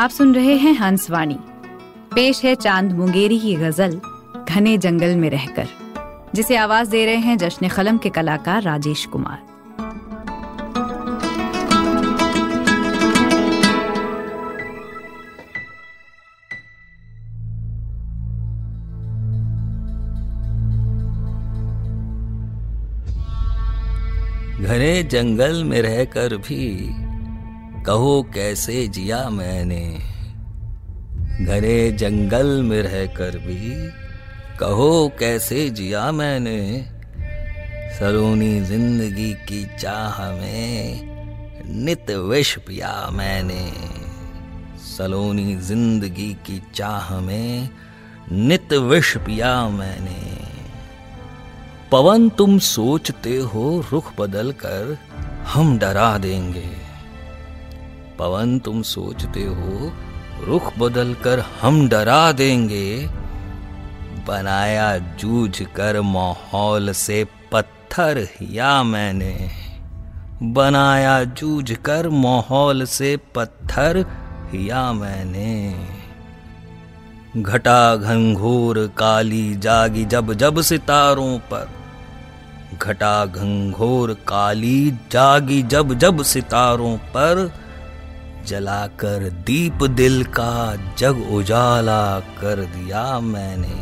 आप सुन रहे हैं हंसवाणी। पेश है चाँद मुंगेरी की गज़ल, घने जंगल में रहकर, जिसे आवाज़ दे रहे हैं जश्न कलम के कलाकार राजेश कुमार। घने जंगल में रहकर भी कहो कैसे जिया मैंने? घने जंगल में रहकर भी कहो कैसे जिया मैंने? सलोनी ज़िंदगी की चाह में नित विष पिया मैंने। सलोनी ज़िंदगी की चाह में नित विष पिया मैंने। पवन तुम सोचते हो रुख बदल कर हम डरा देंगे। पवन, तुम सोचते हो रुख बदल कर हम डरा देंगे। बनाया जूझ कर माहौल से पत्थर या मैंने। बनाया जूझ कर माहौल से पत्थर या मैंने। घटा घंघोर काली जागी जब जब सितारों पर। घटा घंघोर काली जागी जब जब सितारों पर। जलाकर दीप दिल का जग उजाला कर दिया मैंने।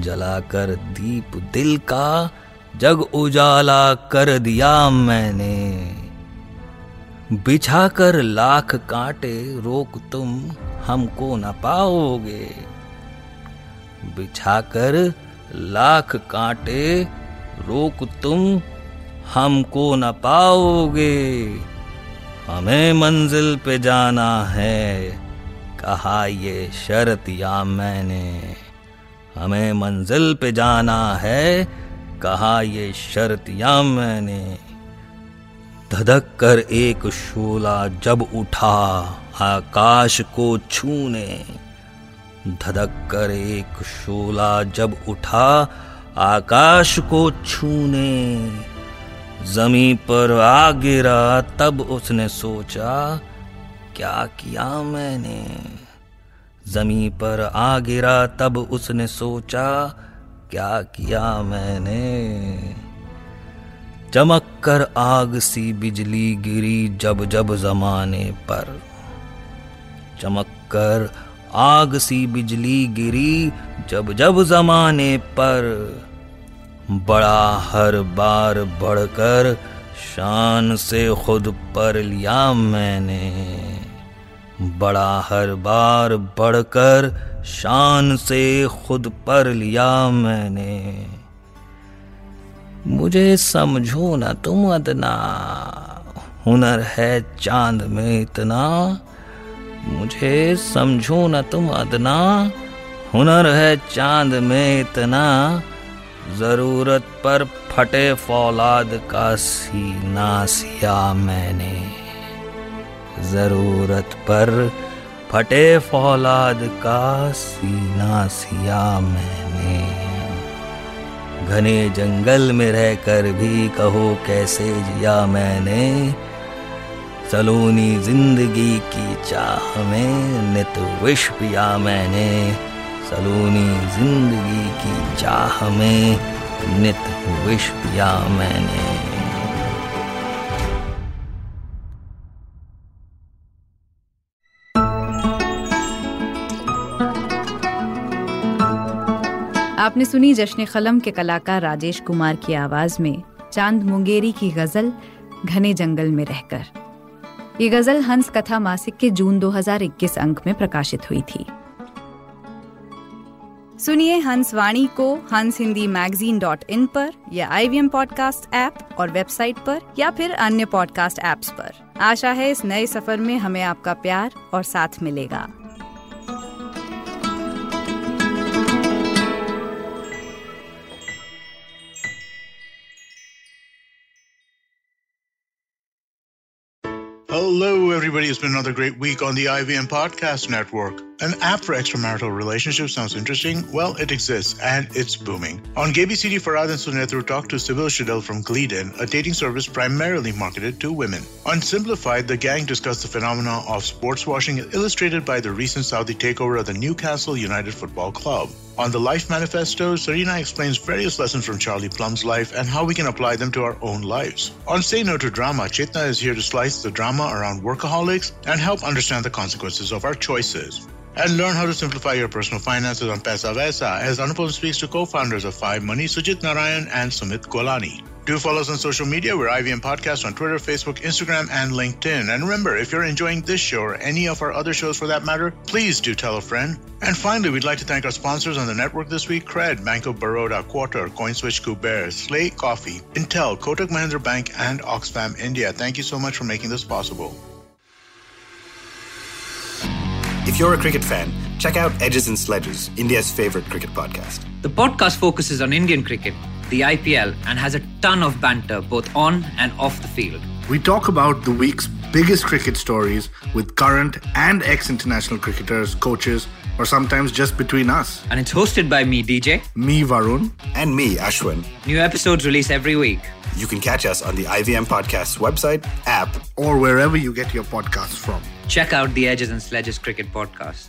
जलाकर दीप दिल का जग उजाला कर दिया मैंने। बिछाकर लाख कांटे रोक तुम हमको न पाओगे। बिछाकर लाख कांटे रोक तुम हमको न पाओगे। हमें मंजिल पे जाना है। कहा ये शर्त या मैंने, हमें मंजिल पे जाना है। कहा ये शर्त या मैंने धधक कर एक शोला जब उठा आकाश को छूने। धधक कर एक शोला जब उठा आकाश को छूने। जमी पर आ गिरा, तब उसने सोचा, क्या किया मैंने? जमी पर आ गिरा, तब उसने सोचा, क्या किया मैंने? चमक कर आग सी बिजली गिरी जब जब जमाने पर। चमक कर आग सी बिजली गिरी जब जब जमाने पर। बड़ा हर बार बढ़कर शान से खुद पर लिया मैंने। बड़ा हर बार बढ़कर शान से खुद पर लिया मैंने। मुझे समझो ना तुम अदना, हुनर है चाँद में इतना। मुझे समझो ना तुम अदना, हुनर है चाँद में इतना। ज़रूरत पर फटे फौलाद का सीना सिया मैंने। ज़रूरत पर फटे फौलाद का सीना सिया मैंने। घने जंगल में रहकर भी कहो कैसे जिया मैंने। सलोनी ज़िंदगी की चाह में नित विष पिया मैंने। सलोनी ज़िंदगी की चाह में नित विष पिया मैंने। आपने सुनी जश्न कलम के कलाकार राजेश कुमार की आवाज़ में चाँद मुंगेरी की गज़ल घने जंगल में रहकर। ये गज़ल हंस कथा मासिक के जून 2021 अंक में प्रकाशित हुई थी। सुनिए हंस वाणी को हंस हिंदी मैगजीन डॉट इन पर या आई वी पॉडकास्ट ऐप और वेबसाइट पर या फिर अन्य पॉडकास्ट ऐप्स पर आशा है इस नए सफ़र में हमें आपका प्यार और साथ मिलेगा Hello, everybody. It's been another great week on the IVM Podcast Network. An app for extramarital relationships sounds interesting. Well, it exists and it's booming. On GabyCD, Farad and Sunetru talk to Sybil Shadel from Gleeden, a dating service primarily marketed to women. On Simplified, the gang discuss the phenomena of sports washing illustrated by the recent Saudi takeover of the Newcastle United Football Club. On the Life Manifesto, Serena explains various lessons from Charlie Plum's life and how we can apply them to our own lives. On Say No to Drama, Chetna is here to slice the drama around workaholics and help understand the consequences of our choices. And learn how to simplify your personal finances on Pesa Vesa as Anupam speaks to co-founders of Five Money, Sujit Narayan and Sumit Golani. Do follow us on social media. We're IVM Podcast on Twitter, Facebook, Instagram, and LinkedIn. And remember, if you're enjoying this show or any of our other shows for that matter, please do tell a friend. And finally, we'd like to thank our sponsors on the network this week Cred, Bank of Baroda, Quarter, CoinSwitch Kuber, Slate Coffee, Intel, Kotak Mahindra Bank, and Oxfam India. Thank you so much for making this possible. If you're a cricket fan, check out Edges and Sledges, India's favorite cricket podcast. The podcast focuses on Indian cricket, the IPL, and has a ton of banter both on and off the field. We talk about the week's biggest cricket stories with current and ex international cricketers, coaches, or sometimes just between us. And it's hosted by me, DJ. Me, Varun. And me, Ashwin. New episodes release every week. You can catch us on the IVM Podcast's website, app, or wherever you get your podcasts from. Check out the Edges and Sledges Cricket Podcast.